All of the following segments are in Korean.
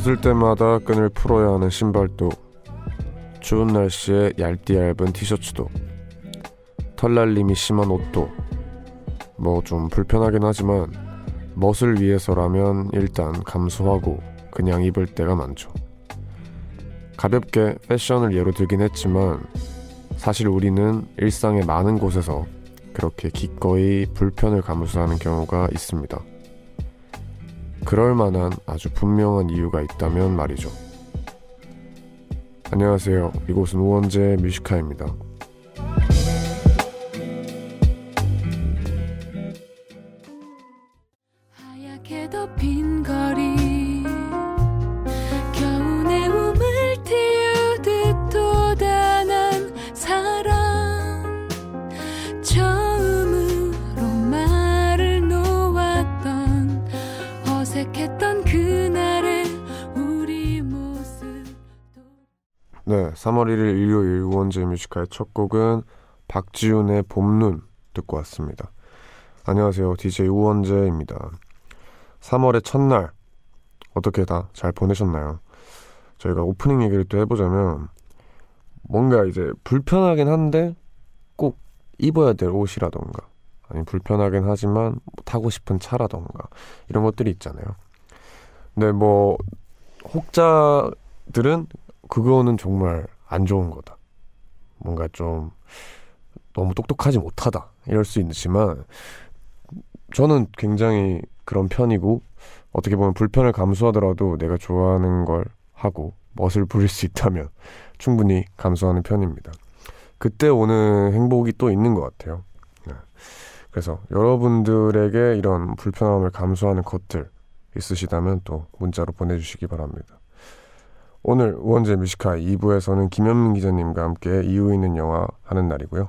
벗을 때마다 끈을 풀어야 하는 신발도 추운 날씨에 얇디 얇은 티셔츠도 털날림이 심한 옷도 뭐 좀 불편하긴 하지만 멋을 위해서라면 일단 감수하고 그냥 입을 때가 많죠. 가볍게 패션을 예로 들긴 했지만 사실 우리는 일상의 많은 곳에서 그렇게 기꺼이 불편을 감수하는 경우가 있습니다. 그럴 만한 아주 분명한 이유가 있다면 말이죠. 안녕하세요. 이곳은 우원재 뮤지카입니다. 1일 일요일 우원재 Music High의 첫 곡은 박지훈의 봄눈 듣고 왔습니다. 안녕하세요. DJ 우원재입니다. 3월의 첫날 어떻게 다 잘 보내셨나요? 저희가 오프닝 얘기를 또 해보자면 뭔가 이제 불편하긴 한데 꼭 입어야 될 옷이라던가 아니 불편하긴 하지만 뭐 타고 싶은 차라던가 이런 것들이 있잖아요. 근데 뭐 혹자들은 그거는 정말 안 좋은 거다. 뭔가 좀 너무 똑똑하지 못하다. 이럴 수 있지만 저는 굉장히 그런 편이고 어떻게 보면 불편을 감수하더라도 내가 좋아하는 걸 하고 멋을 부릴 수 있다면 충분히 감수하는 편입니다. 그때 오는 행복이 또 있는 것 같아요. 네. 그래서 여러분들에게 이런 불편함을 감수하는 것들 있으시다면 또 문자로 보내주시기 바랍니다. 오늘 우원재 뮤지카 2부에서는 김현민 기자님과 함께 이유 있는 영화 하는 날이고요.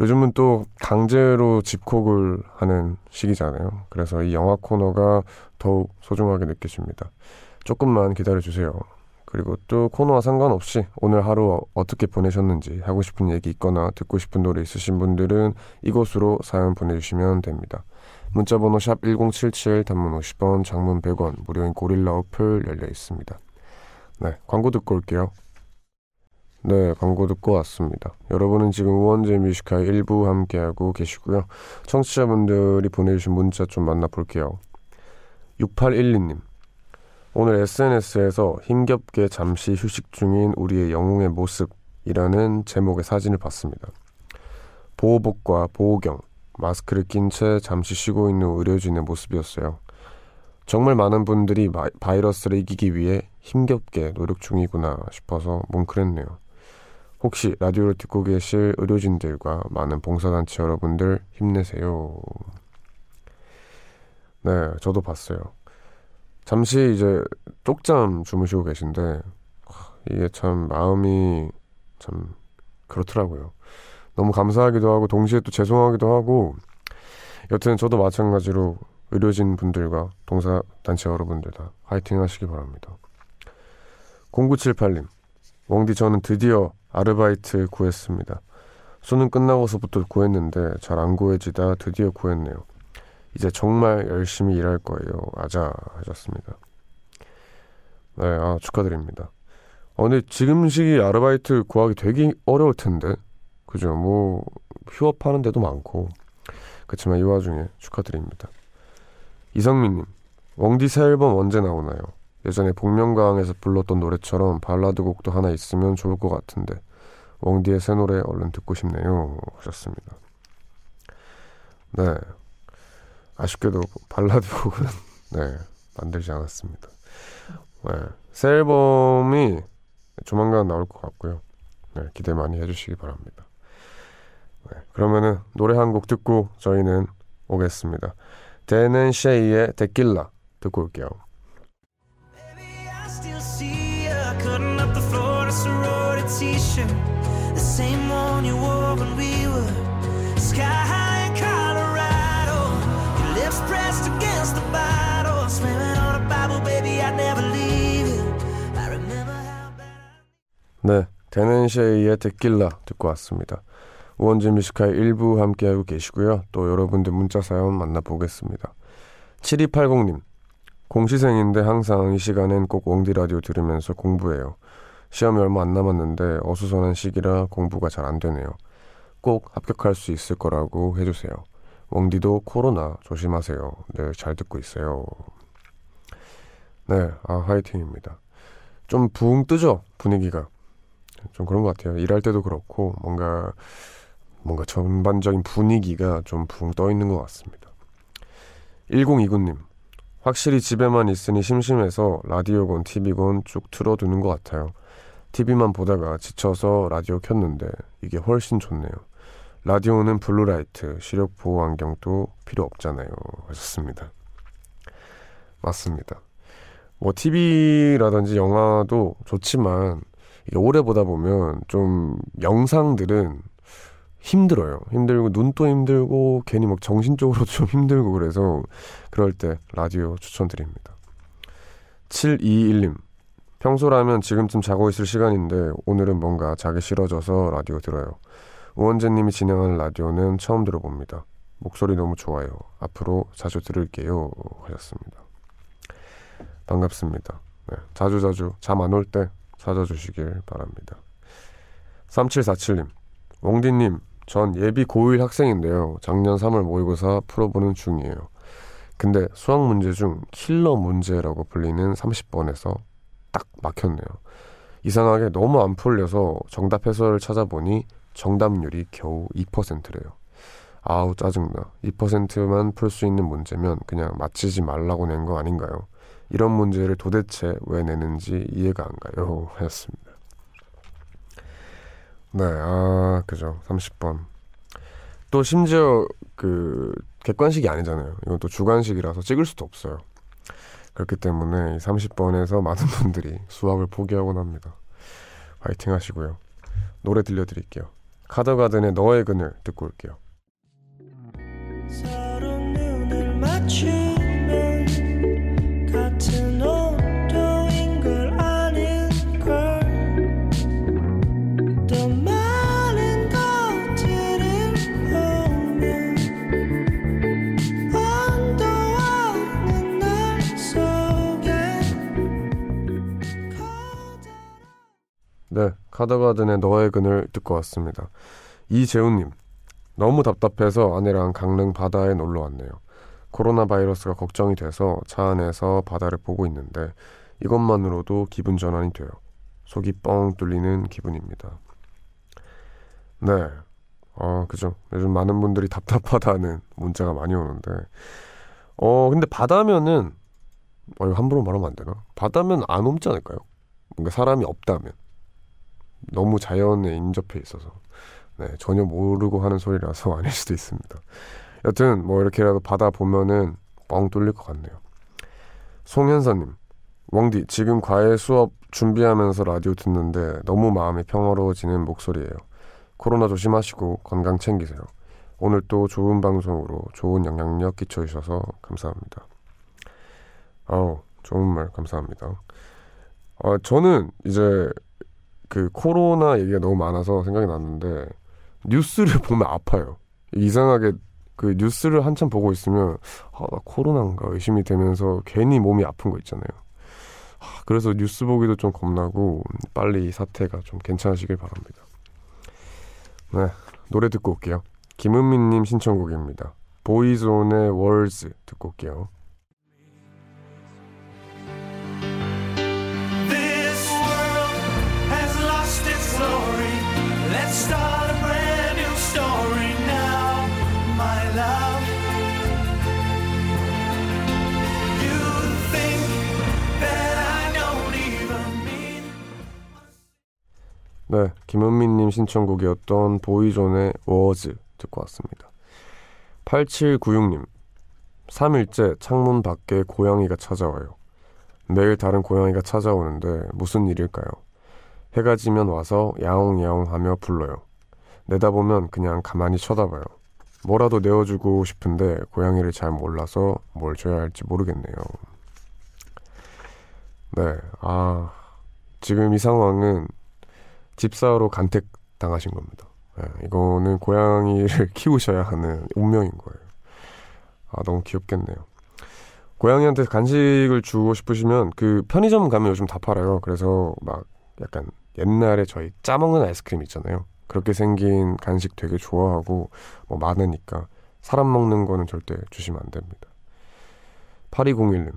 요즘은 또 강제로 집콕을 하는 시기잖아요. 그래서 이 영화 코너가 더욱 소중하게 느껴집니다. 조금만 기다려주세요. 그리고 또 코너와 상관없이 오늘 하루 어떻게 보내셨는지 하고 싶은 얘기 있거나 듣고 싶은 노래 있으신 분들은 이곳으로 사연 보내주시면 됩니다. 문자번호 샵 1077 단문 50원 장문 100원 무료인 고릴라 어플 열려 있습니다. 네 광고 듣고 올게요. 네, 광고 듣고 왔습니다. 여러분은 지금 우원재 Music High의 일부 함께하고 계시고요. 청취자분들이 보내주신 문자 좀 만나볼게요. 6812님. 오늘 SNS에서 힘겹게 잠시 휴식 중인 우리의 영웅의 모습이라는 제목의 사진을 봤습니다. 보호복과 보호경, 마스크를 낀 채 잠시 쉬고 있는 의료진의 모습이었어요. 정말 많은 분들이 바이러스를 이기기 위해 힘겹게 노력 중이구나 싶어서 뭉클했네요. 혹시 라디오를 듣고 계실 의료진들과 많은 봉사단체 여러분들 힘내세요. 네, 저도 봤어요. 잠시 이제 쪽잠 주무시고 계신데 이게 참 마음이 참 그렇더라고요. 너무 감사하기도 하고 동시에 또 죄송하기도 하고 여튼 저도 마찬가지로 의료진 분들과 동사단체 여러분들 다 화이팅 하시기 바랍니다. 0978님, 웡디 저는 드디어 아르바이트 구했습니다. 수능 끝나고서부터 구했는데 잘 안 구해지다 드디어 구했네요. 이제 정말 열심히 일할 거예요. 아자 하셨습니다. 네, 아, 축하드립니다. 어, 근데 지금 시기 아르바이트 구하기 되게 어려울 텐데. 그죠? 뭐, 휴업하는 데도 많고. 그렇지만 이 와중에 축하드립니다. 이성민님, 웡디 새 앨범 언제 나오나요? 예전에 복면가왕에서 불렀던 노래처럼 발라드 곡도 하나 있으면 좋을 것 같은데 웡디의 새 노래 얼른 듣고 싶네요 하셨습니다. 네 아쉽게도 발라드 곡은 네 만들지 않았습니다. 네, 새 앨범이 조만간 나올 것 같고요. 네, 기대 많이 해주시기 바랍니다. 네, 그러면은 노래 한 곡 듣고 저희는 오겠습니다. 데는 쉐이의 데킬라 듣고 올게요. 네, Dan + Shay의 Tequila 듣고 왔습니다. 우원재 Music High의 일부 함께하고 계시고요. 또 여러분들 문자 사연 만나보겠습니다. 7280님 공시생인데 항상 이 시간엔 꼭 웡디 라디오 들으면서 공부해요. 시험이 얼마 안 남았는데 어수선한 시기라 공부가 잘 안 되네요. 꼭 합격할 수 있을 거라고 해주세요. 웡디도 코로나 조심하세요. 네, 잘 듣고 있어요. 네, 아, 화이팅입니다. 좀 붕 뜨죠? 분위기가. 좀 그런 것 같아요. 일할 때도 그렇고, 뭔가, 뭔가 전반적인 분위기가 좀 붕 떠 있는 것 같습니다. 1029님, 확실히 집에만 있으니 심심해서 라디오건 TV건 쭉 틀어두는 것 같아요. TV만 보다가 지쳐서 라디오 켰는데 이게 훨씬 좋네요. 라디오는 blue light, 시력 보호 안경도 필요 없잖아요. 하셨습니다. 맞습니다. 뭐 TV라든지 영화도 좋지만 이게 오래 보다 보면 좀 영상들은 힘들어요. 힘들고 눈도 힘들고 괜히 막 정신적으로도 좀 힘들고 그래서 그럴 때 라디오 추천드립니다. 721님 평소라면 지금쯤 자고 있을 시간인데 오늘은 뭔가 자기 싫어져서 라디오 들어요. 우원재님이 진행하는 라디오는 처음 들어봅니다. 목소리 너무 좋아요. 앞으로 자주 들을게요. 하셨습니다. 반갑습니다. 네, 자주 자주 잠 안 올 때 찾아주시길 바랍니다. 3747님, 웡디님, 전 예비 고1 학생인데요. 작년 3월 모의고사 풀어보는 중이에요. 근데 수학 문제 중 킬러 문제라고 불리는 30번에서 딱 막혔네요. 이상하게 너무 안 풀려서 정답 해설을 찾아보니 정답률이 겨우 2%래요. 아우 짜증나. 2%만 풀 수 있는 문제면 그냥 맞히지 말라고 낸 거 아닌가요? 이런 문제를 도대체 왜 내는지 이해가 안 가요. 하였습니다. 네, 아, 그죠. 30번. 또 심지어 그 객관식이 아니잖아요. 이건 또 주관식이라서 찍을 수도 없어요. 그렇기 때문에 30번에서 많은 분들이 수학을 포기하곤 합니다. 화이팅 하시고요. 노래 들려드릴게요. 카더가든의 너의 그늘 듣고 올게요. 카더가든의 너의 그늘 듣고 왔습니다. 이재훈님, 너무 답답해서 아내랑 강릉 바다에 놀러 왔네요. 코로나 바이러스가 걱정이 돼서 차 안에서 바다를 보고 있는데 이것만으로도 기분 전환이 돼요. 속이 뻥 뚫리는 기분입니다. 네, 어, 그죠. 요즘 많은 분들이 답답하다는 문자가 많이 오는데, 어, 근데 바다면은, 어, 이거 함부로 말하면 안 되나? 바다면 안 옮지 않을까요? 뭔가 사람이 없다면. 너무 자연에 인접해 있어서 네, 전혀 모르고 하는 소리라서 아닐 수도 있습니다. 여튼 뭐 이렇게라도 받아 보면은 뻥 뚫릴 것 같네요. 송현서님, 웡디 지금 과외 수업 준비하면서 라디오 듣는데 너무 마음이 평화로워지는 목소리예요. 코로나 조심하시고 건강 챙기세요. 오늘 또 좋은 방송으로 좋은 영향력 끼쳐주셔서 감사합니다. 아우 좋은 말 감사합니다. 아 저는 이제 그 코로나 얘기가 너무 많아서 생각이 났는데 뉴스를 보면 아파요. 이상하게 그 뉴스를 한참 보고 있으면 아, 나 코로나인가 의심이 되면서 괜히 몸이 아픈 거 있잖아요. 아, 그래서 뉴스 보기도 좀 겁나고 빨리 이 사태가 좀 괜찮으시길 바랍니다. 네, 노래 듣고 올게요. 김은민님 신청곡입니다. 보이존의 월즈 듣고 올게요. 네, 김은미님 신청곡이었던 보이존의 워즈 듣고 왔습니다. 8796님, 3일째 창문 밖에 고양이가 찾아와요. 매일 다른 고양이가 찾아오는데 무슨 일일까요? 해가 지면 와서 야옹야옹 하며 불러요. 내다보면 그냥 가만히 쳐다봐요. 뭐라도 내어주고 싶은데 고양이를 잘 몰라서 뭘 줘야 할지 모르겠네요. 네, 아, 지금 이 상황은 집사로 간택 당하신 겁니다. 네, 이거는 고양이를 키우셔야 하는 운명인 거예요. 아, 너무 귀엽겠네요. 고양이한테 간식을 주고 싶으시면 그 편의점 가면 요즘 다 팔아요. 그래서 막 약간 옛날에 저희 짜먹는 아이스크림 있잖아요. 그렇게 생긴 간식 되게 좋아하고 뭐 많으니까 사람 먹는 거는 절대 주시면 안 됩니다. 8201님.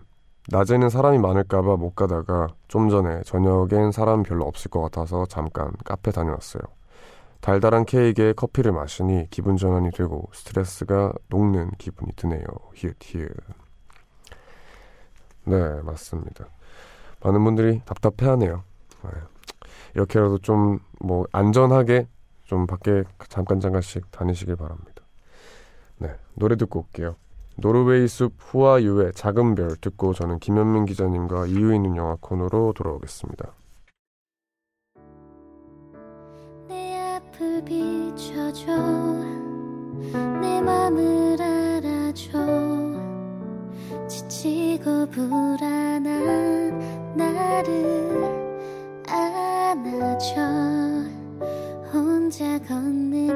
낮에는 사람이 많을까봐 못 가다가 좀 전에 저녁엔 사람 별로 없을 것 같아서 잠깐 카페 다녀왔어요. 달달한 케이크에 커피를 마시니 기분 전환이 되고 스트레스가 녹는 기분이 드네요. 히읗 히읗. 네, 맞습니다. 많은 분들이 답답해하네요. 네. 이렇게라도 좀 뭐 안전하게 좀 밖에 잠깐 잠깐씩 다니시길 바랍니다. 네, 노래 듣고 올게요. 노르웨이 숲 후아 유의 작은 별 듣고 저는 김현민 기자님과 이유 있는 영화 코너로 돌아오겠습니다. 지치고 불안한 나를 안아줘. 혼자 걷는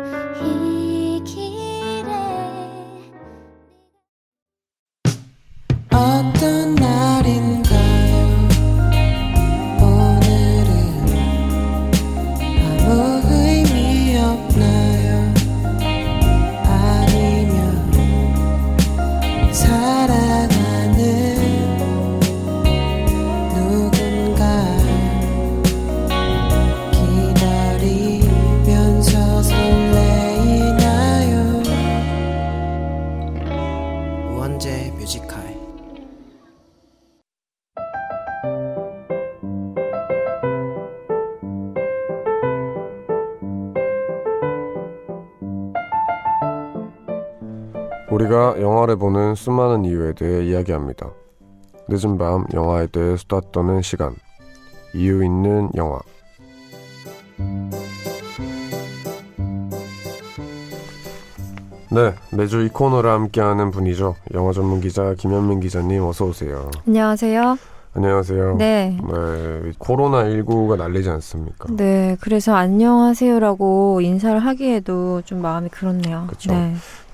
이 어 우리가 영화를 보는 수많은 이유에 대해 이야기합니다. 늦은 밤 영화에 대해 수다 떠는 시간. 이유 있는 영화. 네, 매주 이 코너를 함께하는 분이죠. 영화 전문 기자 김현민 기자님 어서 오세요. 안녕하세요. 안녕하세요. 네. 네, 코로나 19가 난리지 않습니까? 네, 그래서 안녕하세요라고 인사를 하기에도 좀 마음이 그렇네요. 그쵸. 네.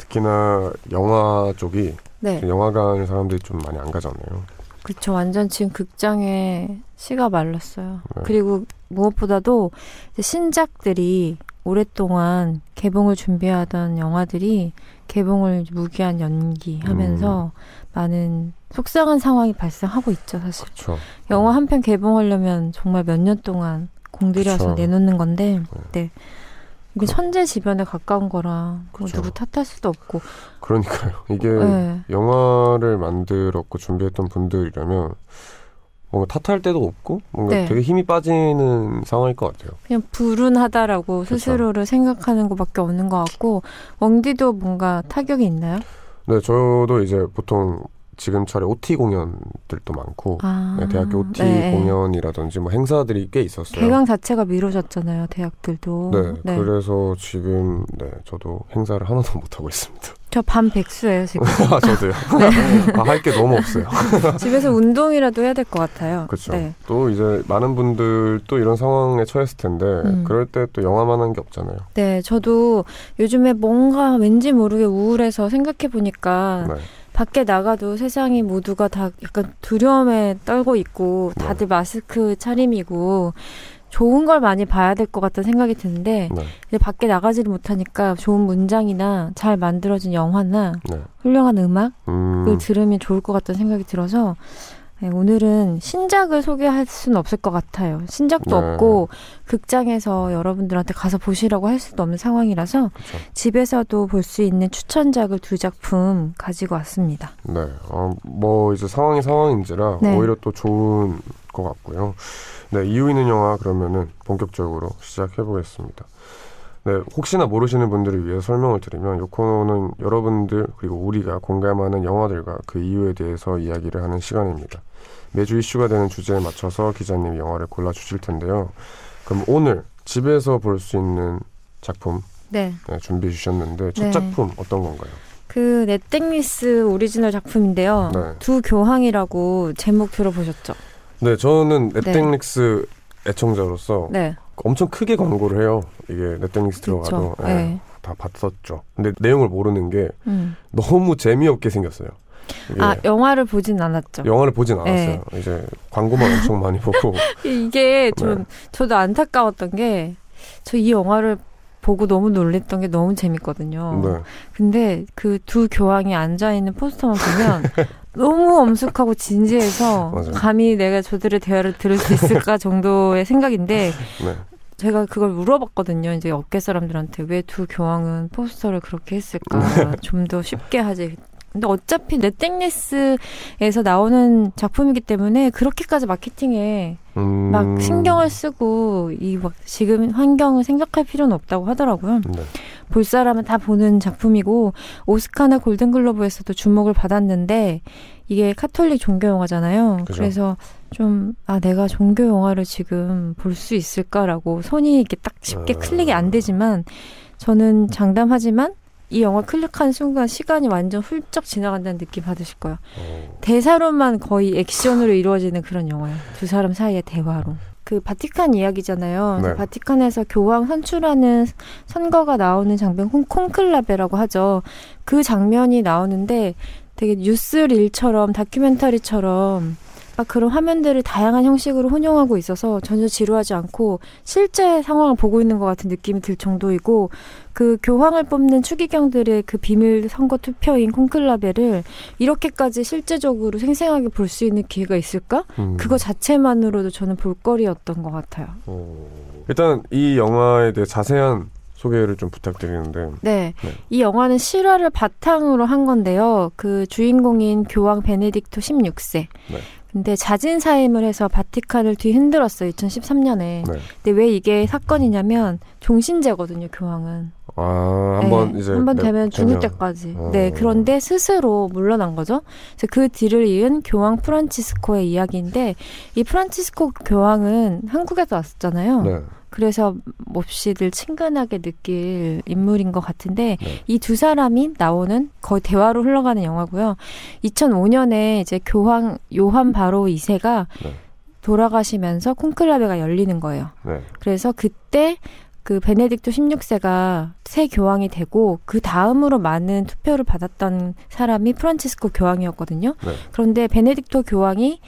특히나 영화 쪽이 네. 영화관 사람들이 좀 많이 안 가잖아요. 그쵸. 완전 지금 극장에 씨가 말랐어요. 네. 그리고 무엇보다도 신작들이 오랫동안 개봉을 준비하던 영화들이 개봉을 무기한 연기하면서 음. 많은 속상한 상황이 발생하고 있죠, 사실. 그렇죠. 영화 한 편 개봉하려면 정말 몇 년 동안 공들여서 그쵸. 내놓는 건데, 네. 이게 그- 천재지변에 가까운 거라 뭐 그쵸. 누구 탓할 수도 없고. 그러니까요. 이게 네. 영화를 만들었고 준비했던 분들이라면 뭔가 탓할 데도 없고 뭔가 네. 되게 힘이 빠지는 상황일 것 같아요. 그냥 불운하다라고 그쵸. 스스로를 생각하는 것밖에 없는 것 같고 웡디도 뭔가 타격이 있나요? 네, 저도 이제 보통 지금처럼 OT 공연들도 많고 아, 네, 대학교 OT 네. 공연이라든지 뭐 행사들이 꽤 있었어요. 개강 자체가 미뤄졌잖아요, 대학들도. 네, 그래서 지금 네 저도 행사를 하나도 못 하고 있습니다. 저 밤 백수예요, 지금. 아, 저도요. 아, 할게 너무 없어요. 집에서 운동이라도 해야 될 것 같아요. 그렇죠. 네. 또 이제 많은 분들도 이런 상황에 처했을 텐데 음. 그럴 때 또 영화만 한 게 없잖아요. 네, 저도 요즘에 뭔가 왠지 모르게 우울해서 생각해 보니까 네. 밖에 나가도 세상이 모두가 다 약간 두려움에 떨고 있고 네. 다들 마스크 차림이고 좋은 걸 많이 봐야 될 것 같다는 생각이 드는데 네. 이제 밖에 나가지를 못하니까 좋은 문장이나 잘 만들어진 영화나 네. 훌륭한 음악을 음, 들으면 좋을 것 같다는 생각이 들어서 네, 오늘은 신작을 소개할 수는 없을 것 같아요. 신작도 네. 없고 극장에서 여러분들한테 가서 보시라고 할 수도 없는 상황이라서 그쵸. 집에서도 볼 수 있는 추천작을 두 작품 가지고 왔습니다. 네. 어, 뭐 이제 상황이 상황인지라 네. 오히려 또 좋은 것 같고요. 네, 이유 있는 영화 그러면은 본격적으로 시작해 보겠습니다. 네, 혹시나 모르시는 분들을 위해 설명을 드리면 이 코너는 여러분들 그리고 우리가 공감하는 영화들과 그 이유에 대해서 이야기를 하는 시간입니다. 매주 이슈가 되는 주제에 맞춰서 기자님이 영화를 골라 주실 텐데요. 그럼 오늘 집에서 볼 수 있는 작품 네. 네, 준비해 주셨는데 첫 네. 작품 어떤 건가요? 그 넷땡리스 오리지널 작품인데요. 네. 두 교황이라고 제목 들어보셨죠? 네, 저는 넷땡릭스 애청자로서 네. 엄청 크게 광고를 해요. 이게 넷땡릭스 들어가도. 예, 네. 다 봤었죠. 근데 내용을 모르는 게 음. 너무 재미없게 생겼어요. 아 영화를 보진 않았죠. 영화를 보진 않았어요. 네. 이제 광고만 엄청 많이 보고 이게 좀 네. 저도 안타까웠던 게 저 이 영화를 보고 너무 놀랬던 게 너무 재밌거든요. 네. 근데 그 두 교황이 앉아 있는 포스터만 보면 너무 엄숙하고 진지해서. 감히 내가 저들의 대화를 들을 수 있을까 정도의 생각인데 네. 제가 그걸 물어봤거든요. 이제 업계 사람들한테 왜 두 교황은 포스터를 그렇게 했을까? 네. 좀더 쉽게 하지. 근데 어차피 넷땡리스에서 나오는 작품이기 때문에 그렇게까지 마케팅에 음, 막 신경을 쓰고 이 막 지금 환경을 생각할 필요는 없다고 하더라고요. 네. 볼 사람은 다 보는 작품이고 오스카나 골든글로브에서도 주목을 받았는데 이게 카톨릭 종교 영화잖아요. 그죠. 그래서 좀 아 내가 종교 영화를 지금 볼 수 있을까라고 손이 이렇게 딱 쉽게 아. 클릭이 안 되지만 저는 장담하지만 이 영화 클릭한 순간 시간이 완전 훌쩍 지나간다는 느낌 받으실 거예요. 어, 대사로만 거의 액션으로 이루어지는 그런 영화예요. 두 사람 사이의 대화로. 그 바티칸 이야기잖아요. 네. 바티칸에서 교황 선출하는 선거가 나오는 장면 콩- 콩클라베라고 하죠. 그 장면이 나오는데 되게 뉴스 릴처럼 다큐멘터리처럼 막 그런 화면들을 다양한 형식으로 혼용하고 있어서 전혀 지루하지 않고 실제 상황을 보고 있는 것 같은 느낌이 들 정도이고 그 교황을 뽑는 추기경들의 그 비밀 선거 투표인 콩클라베를 이렇게까지 실제적으로 생생하게 볼 수 있는 기회가 있을까? 음. 그거 자체만으로도 저는 볼거리였던 것 같아요. 어, 일단 이 영화에 대해 자세한 소개를 좀 부탁드리는데 네. 네. 이 영화는 실화를 바탕으로 한 건데요. 그 주인공인 교황 베네딕토 16세. 네. 근데 자진 사임을 해서 바티칸을 뒤흔들었어요. 2013년에. 네. 근데 왜 이게 사건이냐면 종신제거든요, 교황은. 아 한번 네, 이제 한번 네, 되면 죽을. 때까지. 어. 네, 그런데 스스로 물러난 거죠. 그래서 그 뒤를 이은 교황 프란치스코의 이야기인데 이 프란치스코 교황은 한국에서 왔었잖아요. 네. 그래서 몹시 늘 친근하게 느낄 인물인 것 같은데 네. 이두 사람이 나오는 거의 대화로 흘러가는 영화고요. 2005년에 이제 교황 요한 바로 2세가 네. 돌아가시면서 콩클라베가 열리는 거예요. 네. 그래서 그때 그 베네딕토 16세가 새 교황이 되고 그 다음으로 많은 투표를 받았던 사람이 프란치스코 교황이었거든요. 네. 그런데 베네딕토 교황이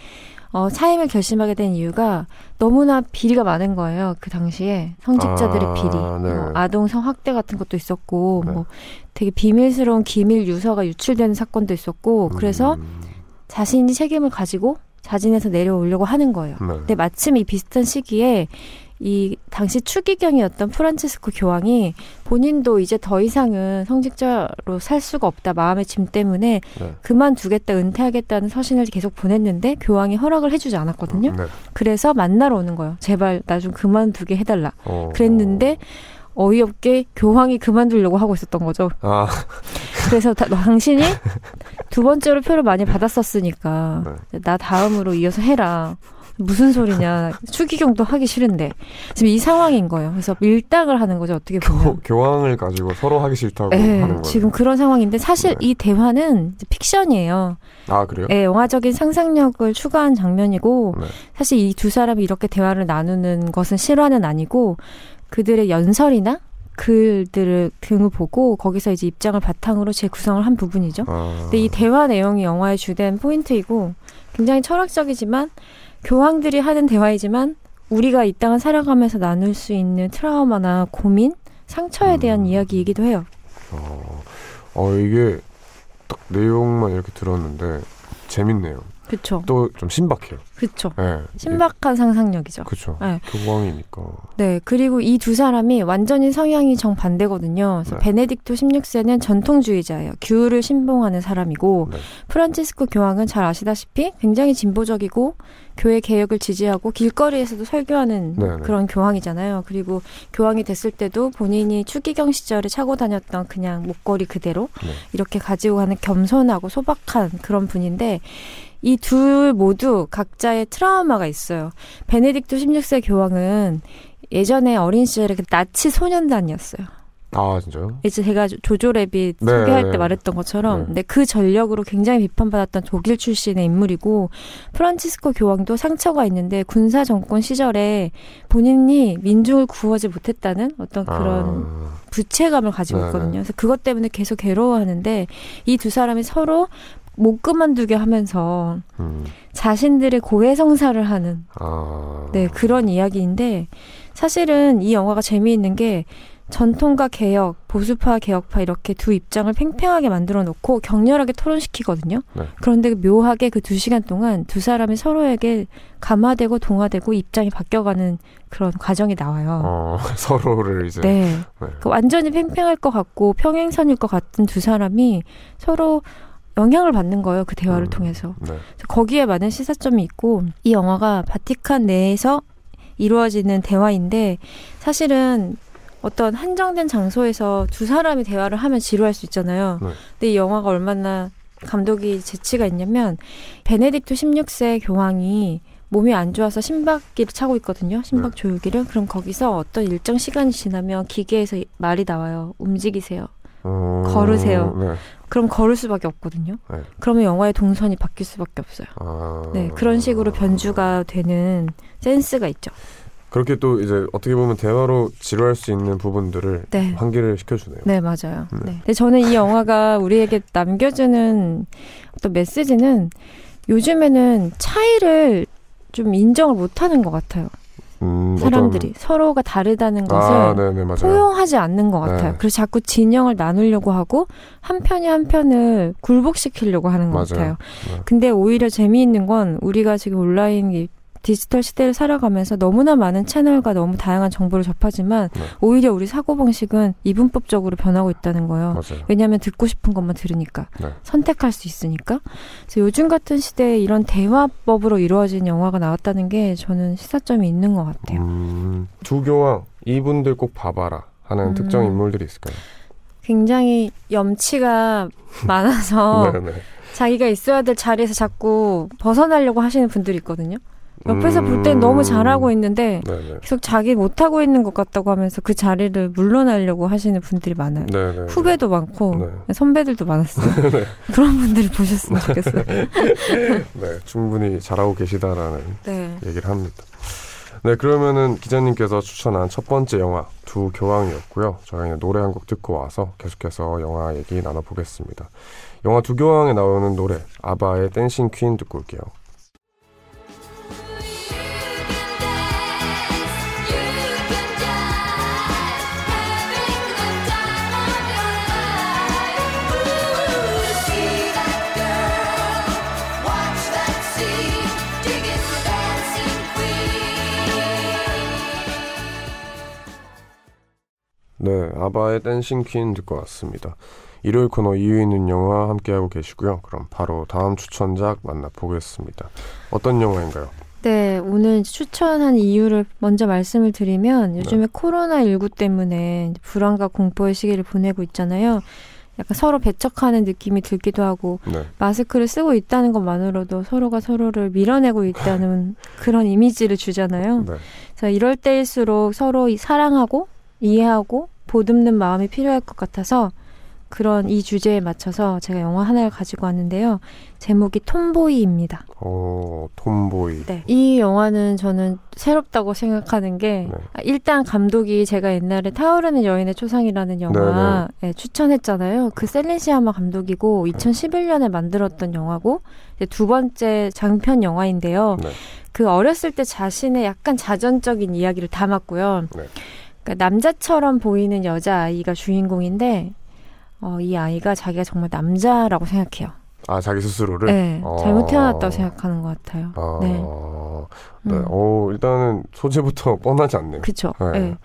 어, 사임을 결심하게 된 이유가 너무나 비리가 많은 거예요. 그 당시에 성직자들의 아, 비리, 네. 뭐 아동 성학대 같은 것도 있었고, 네. 뭐 되게 비밀스러운 기밀 유서가 유출되는 사건도 있었고, 그래서 음, 자신이 책임을 가지고 자진해서 내려오려고 하는 거예요. 네. 근데 마침 이 비슷한 시기에 이 당시 추기경이었던 프란치스코 교황이 본인도 이제 더 이상은 성직자로 살 수가 없다 마음의 짐 때문에 네. 그만두겠다 은퇴하겠다는 서신을 계속 보냈는데 교황이 허락을 해주지 않았거든요. 네. 그래서 만나러 오는 거예요. 제발 나 좀 그만두게 해달라. 어, 그랬는데 어이없게 교황이 그만두려고 하고 있었던 거죠. 아 그래서 다- 당신이 두 번째로 표를 많이 받았었으니까 나 다음으로 이어서 해라. 무슨 소리냐. 추기경도 하기 싫은데. 지금 이 상황인 거예요. 그래서 밀당을 하는 거죠. 어떻게 교, 보면. 교 황을 가지고 서로 하기 싫다고 예, 하는 거예요. 지금 그런 상황인데 사실 네. 이 대화는 픽션이에요. 아 그래요? 예, 영화적인 상상력을 추가한 장면이고 네. 사실 이 두 사람이 이렇게 대화를 나누는 것은 실화는 아니고 그들의 연설이나 글들을 등을 보고 거기서 이제 입장을 바탕으로 재구성을 한 부분이죠. 아, 근데 이 대화 내용이 영화의 주된 포인트이고 굉장히 철학적이지만 교황들이 하는 대화이지만 우리가 이 땅을 살아가면서 나눌 수 있는 트라우마나 고민, 상처에 대한 음. 이야기이기도 해요. 어, 어 이게 딱 내용만 이렇게 들었는데 재밌네요. 그쵸? 또좀 신박해요. 그쵸? 예. 신박한 상상력이죠. 그렇죠. 네. 교황이니까. 네, 그리고 이 두 사람이 완전히 성향이 정반대거든요. 그래서 네. 베네딕토 16세는 전통주의자예요. 규율을 신봉하는 사람이고, 네. 프란치스코 교황은 잘 아시다시피 굉장히 진보적이고, 교회 개혁을 지지하고, 길거리에서도 설교하는 네, 네. 그런 교황이잖아요. 그리고 교황이 됐을 때도 본인이 추기경 시절에 차고 다녔던 그냥 목걸이 그대로 네. 이렇게 가지고 가는 겸손하고 소박한 그런 분인데, 이 둘 모두 각자의 트라우마가 있어요. 베네딕토 16세 교황은 예전에 어린 시절에 그 나치 소년단이었어요. 아 진짜요? 이제 제가 조- 조조랩이 네. 소개할 때 말했던 것처럼 네. 근데 그 전력으로 굉장히 비판받았던 독일 출신의 인물이고 프란치스코 교황도 상처가 있는데 군사 정권 시절에 본인이 민중을 구하지 못했다는 어떤 그런 아, 부채감을 가지고 네, 있거든요. 네. 그래서 그것 때문에 계속 괴로워하는데 이 두 사람이 서로 못 그만두게 하면서 음. 자신들의 고해성사를 하는 아. 네 그런 이야기인데 사실은 이 영화가 재미있는 게 전통과 개혁, 보수파, 개혁파 이렇게 두 입장을 팽팽하게 만들어 놓고 격렬하게 토론시키거든요. 네. 그런데 묘하게 그 두 시간 동안 두 사람이 서로에게 감화되고 동화되고 입장이 바뀌어가는 그런 과정이 나와요. 어, 서로를 이제 네. 네. 그 완전히 팽팽할 것 같고 평행선일 것 같은 두 사람이 서로 영향을 받는 거예요. 그 대화를 음. 통해서. 네. 거기에 많은 시사점이 있고 이 영화가 바티칸 내에서 이루어지는 대화인데 사실은 어떤 한정된 장소에서 두 사람이 대화를 하면 지루할 수 있잖아요. 네. 근데 이 영화가 얼마나 감독이 재치가 있냐면 베네딕토 16세 교황이 몸이 안 좋아서 심박기를 차고 있거든요. 심박 네. 조율기를. 그럼 거기서 어떤 일정 시간이 지나면 기계에서 이- 말이 나와요. 움직이세요. 어, 걸으세요. 네. 그럼 걸을 수밖에 없거든요. 네. 그러면 영화의 동선이 바뀔 수밖에 없어요. 아. 네, 그런 식으로 변주가 되는 센스가 있죠. 그렇게 또 이제 어떻게 보면 대화로 지루할 수 있는 부분들을 네. 환기를 시켜주네요. 네, 맞아요. 네. 네. 근데 저는 이 영화가 우리에게 남겨주는 어떤 메시지는 요즘에는 차이를 좀 인정을 못 하는 것 같아요. 음, 사람들이 서로가 다르다는 어떤... 것을 아, 네네. 포용하지 않는 것 같아요. 네. 그래서 자꾸 진영을 나누려고 하고 한 편이 한 편을 굴복시키려고 하는 것 맞아요. 같아요. 네. 근데 오히려 재미있는 건 우리가 지금 온라인 이 디지털 시대를 살아가면서 너무나 많은 채널과 너무 다양한 정보를 접하지만 네. 오히려 우리 사고방식은 이분법적으로 변하고 있다는 거예요. 맞아요. 왜냐하면 듣고 싶은 것만 들으니까 네. 선택할 수 있으니까 그래서 요즘 같은 시대에 이런 대화법으로 이루어진 영화가 나왔다는 게 저는 시사점이 있는 것 같아요. 음, 두 교황 이분들 꼭 봐봐라 하는 음. 특정 인물들이 있을까요? 굉장히 염치가 많아서 네네. 자기가 있어야 될 자리에서 자꾸 벗어나려고 하시는 분들이 있거든요. 옆에서 볼땐 음. 너무 잘하고 있는데 네네. 계속 자기 못하고 있는 것 같다고 하면서 그 자리를 물러나려고 하시는 분들이 많아요. 네네. 후배도 많고 네. 선배들도 많았어요. 그런 분들을 보셨으면 좋겠어요. 네, 충분히 잘하고 계시다라는 네. 얘기를 합니다. 네, 그러면은 기자님께서 추천한 첫 번째 영화 두 교황이었고요. 저희는 노래 한 곡 듣고 와서 계속해서 영화 얘기 나눠보겠습니다. 영화 두 교황에 나오는 노래 아바의 댄싱 퀸 듣고 올게요. 네, 아바의 댄싱 퀸 듣고 왔습니다. 일요일 코너 이유 있는 영화 함께하고 계시고요. 그럼 바로 다음 추천작 만나보겠습니다. 어떤 영화인가요? 네, 오늘 추천한 이유를 먼저 말씀을 드리면 요즘에 코로나19 때문에 불안과 공포의 시기를 보내고 있잖아요. 약간 서로 배척하는 느낌이 들기도 하고 네, 마스크를 쓰고 있다는 것만으로도 서로가 서로를 밀어내고 있다는 그런 이미지를 주잖아요. 네, 그래서 이럴 때일수록 서로 이- 사랑하고 이해하고 보듬는 마음이 필요할 것 같아서 그런 이 주제에 맞춰서 제가 영화 하나를 가지고 왔는데요. 제목이 톰보이입니다. 어, 톰보이. 네. 이 영화는 저는 새롭다고 생각하는 게 네. 아, 일단 감독이 제가 옛날에 타오르는 여인의 초상이라는 영화 예, 추천했잖아요. 그 셀린시아마 감독이고 2011년에 만들었던 영화고 두 번째 장편 영화인데요. 네. 그 어렸을 때 자신의 약간 자전적인 이야기를 담았고요. 네. 그러니까 남자처럼 보이는 여자 아이가 주인공인데 어, 이 아이가 자기가 정말 남자라고 생각해요. 아, 자기 스스로를? 네, 어. 잘못 태어났다고 생각하는 것 같아요. 아, 네. 네. 음. 어, 일단은 소재부터 뻔하지 않네요. 그쵸. 네. 네.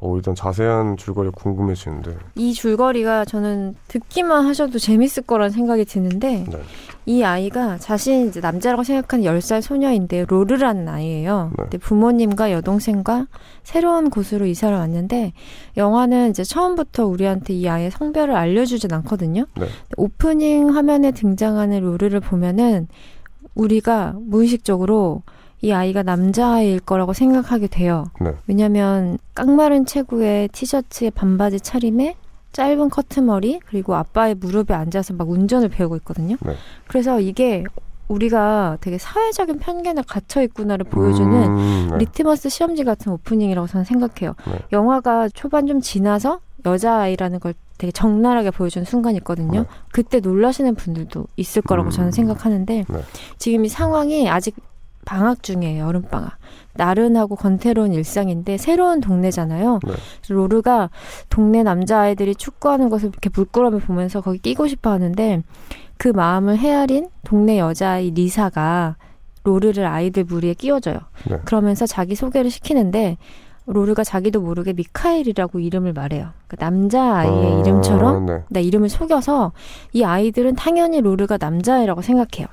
어, 일단 자세한 줄거리 궁금해지는데. 이 줄거리가 저는 듣기만 하셔도 재밌을 거라는 생각이 드는데 네. 이 아이가 자신이 이제 남자라고 생각하는 10살 소녀인데 로르라는 아이예요. 네. 근데 부모님과 여동생과 새로운 곳으로 이사를 왔는데 영화는 이제 처음부터 우리한테 이 아이의 성별을 알려주진 않거든요. 네. 오프닝 화면에 등장하는 로르를 보면은 우리가 무의식적으로 이 아이가 남자아이일 거라고 생각하게 돼요. 네. 왜냐면 깡마른 체구에 티셔츠에 반바지 차림에 짧은 커트머리 그리고 아빠의 무릎에 앉아서 막 운전을 배우고 있거든요. 네. 그래서 이게 우리가 되게 사회적인 편견에 갇혀 있구나를 보여주는 음, 네. 리트머스 시험지 같은 오프닝이라고 저는 생각해요. 네. 영화가 초반 좀 지나서 여자아이라는 걸 되게 적나라하게 보여주는 순간이 있거든요. 네. 그때 놀라시는 분들도 있을 거라고 음. 저는 생각하는데 네. 지금 이 상황이 아직 방학 중이에요. 여름 방학. 나른하고 권태로운 일상인데 새로운 동네잖아요. 네. 로르가 동네 남자아이들이 축구하는 것을 이렇게 물끄러미 보면서 거기 끼고 싶어 하는데 그 마음을 헤아린 동네 여자아이 리사가 로르를 아이들 무리에 끼워줘요. 네. 그러면서 자기 소개를 시키는데 로르가 자기도 모르게 미카엘이라고 이름을 말해요. 그 남자 아이의 아, 이름처럼 네. 나 이름을 속여서 이 아이들은 당연히 로르가 남자아이라고 생각해요.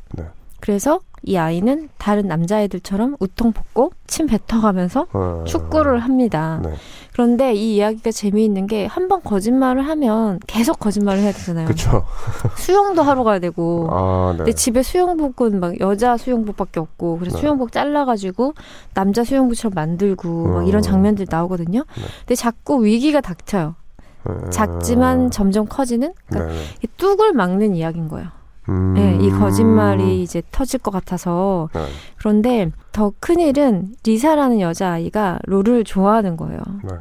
네. 그래서 이 아이는 다른 남자아이들처럼 우통 벗고 침 뱉어가면서 아, 축구를 합니다. 네. 그런데 이 이야기가 재미있는 게 한 번 거짓말을 하면 계속 거짓말을 해야 되잖아요. 그쵸. 수영도 하러 가야 되고. 아, 네. 근데 집에 수영복은 막 여자 수영복밖에 없고 그래서 네. 수영복 잘라가지고 남자 수영복처럼 만들고 막 어. 이런 장면들이 나오거든요. 네. 근데 자꾸 위기가 닥쳐요. 아, 작지만 점점 커지는 네, 그러니까 네. 이 뚝을 막는 이야기인 거예요. 음. 네, 이 거짓말이 이제 터질 것 같아서 네, 그런데 더 큰일은 리사라는 여자아이가 로를 좋아하는 거예요. 네.